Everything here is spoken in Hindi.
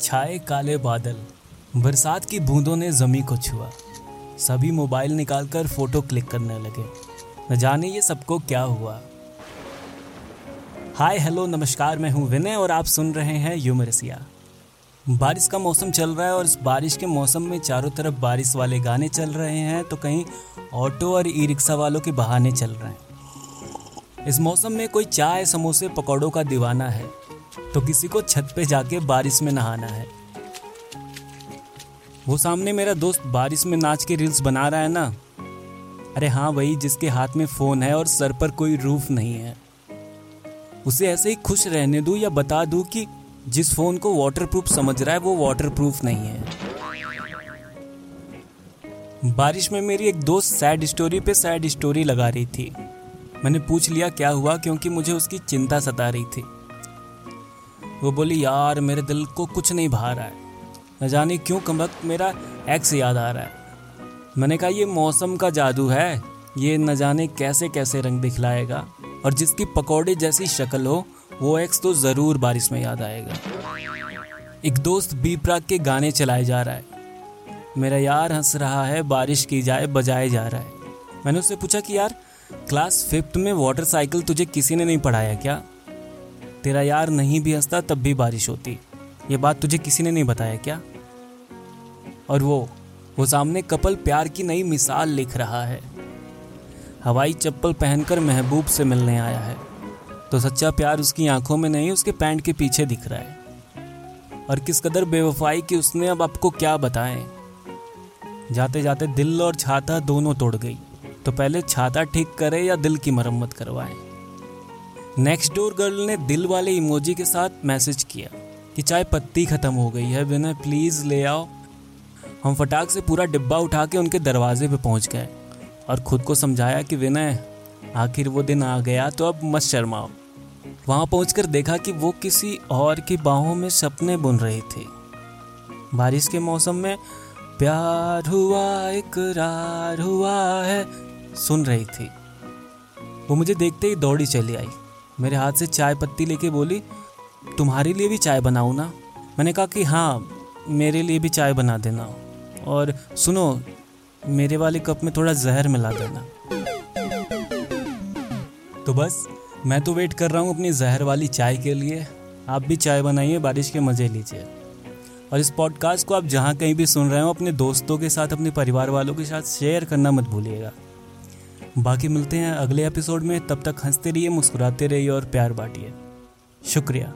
छाए काले बादल, बरसात की बूंदों ने जमी को छुआ। सभी मोबाइल निकालकर फ़ोटो क्लिक करने लगे। न जाने ये सबको क्या हुआ। हाय, हेलो, नमस्कार, मैं हूँ विनय और आप सुन रहे हैं यूमरसिया। बारिश का मौसम चल रहा है और इस बारिश के मौसम में चारों तरफ़ बारिश वाले गाने चल रहे हैं तो कहीं ऑटो और ई रिक्शा वालों के बहाने चल रहे हैं। इस मौसम में कोई चाय, समोसे, पकौड़ों का दीवाना है। तो किसी को छत पे जाके बारिश में नहाना है। वो सामने मेरा दोस्त बारिश में नाच के रील्स बना रहा है ना? अरे हाँ वही जिसके हाथ में फ़ोन है और सर पर कोई रूफ नहीं है। उसे ऐसे ही खुश रहने दूँ या बता दूँ कि जिस फ़ोन को वाटरप्रूफ समझ रहा है, वो वाटरप्रूफ नहीं है। बारिश में मेरी एक दोस्त सैड स्टोरी पे सैड स्टोरी लगा रही थी। मैंने पूछ लिया क्या हुआ, क्योंकि मुझे उसकी चिंता सता रही थी। वो बोली, यार, मेरे दिल को कुछ नहीं भा रहा है। न जाने क्यों कम वक्त मेरा एक्स याद आ रहा है। मैंने कहा, ये मौसम का जादू है। ये न जाने कैसे कैसे रंग दिखलाएगा। और जिसकी पकौड़े जैसी शक्ल हो, वो एक्स तो ज़रूर बारिश में याद आएगा। एक दोस्त बी के गाने चलाए जा रहा है। मेरा यार हंस रहा है, बारिश की जाए, बजाए जा रहा है। मैंने उससे पूछा कि, यार, क्लास फिफ्थ में वाटर साइकिल तुझे किसी ने नहीं पढ़ाया क्या? तेरा यार नहीं भी हंसता, तब भी बारिश होती। ये बात तुझे किसी ने नहीं बताया क्या? और वो वो सामने कपल प्यार की नई मिसाल लिख रहा है। हवाई चप्पल पहनकर महबूब से मिलने आया है। तो सच्चा प्यार उसकी आँखों में नहीं, उसके पैंट के पीछे दिख रहा है। और किस कदर बेवफाई की उसने अब आपको क्या बताएँ? जाते जाते दिल और छाता दोनों तोड़ गई। तो पहले छाता ठीक करे या दिल की मरम्मत करवाए? नेक्स्ट डोर गर्ल ने दिल वाले इमोजी के साथ मैसेज किया कि चाय पत्ती ख़त्म हो गई है विनय प्लीज़ ले आओ। हम फटाक से पूरा डिब्बा उठा के उनके दरवाजे पे पहुँच गए और खुद को समझाया कि विनय, आखिर वो दिन आ गया तो अब मत शर्माओ। वहाँ पहुँच देखा कि वो किसी और की बाहों में सपने बुन रही थी। बारिश के मौसम में, प्यार हुआ, इकरार हुआ है, सुन रही थी। वो मुझे देखते ही दौड़ी चली आई। मेरे हाथ से चाय पत्ती लेके बोली, तुम्हारे लिए भी चाय बनाऊँ ना? मैंने कहा कि हाँ मेरे लिए भी चाय बना देना और सुनो, मेरे वाले कप में थोड़ा जहर मिला देना। तो बस, मैं तो वेट कर रहा हूँ अपनी जहर वाली चाय के लिए। आप भी चाय बनाइए, बारिश के मज़े लीजिए। और इस पॉडकास्ट को आप जहाँ कहीं भी सुन रहे हो, अपने दोस्तों के साथ, अपने परिवार वालों के साथ शेयर करना मत भूलिएगा। बाकी मिलते हैं अगले एपिसोड में। तब तक हँसते रहिए, मुस्कुराते रहिए और प्यार बांटिए। शुक्रिया।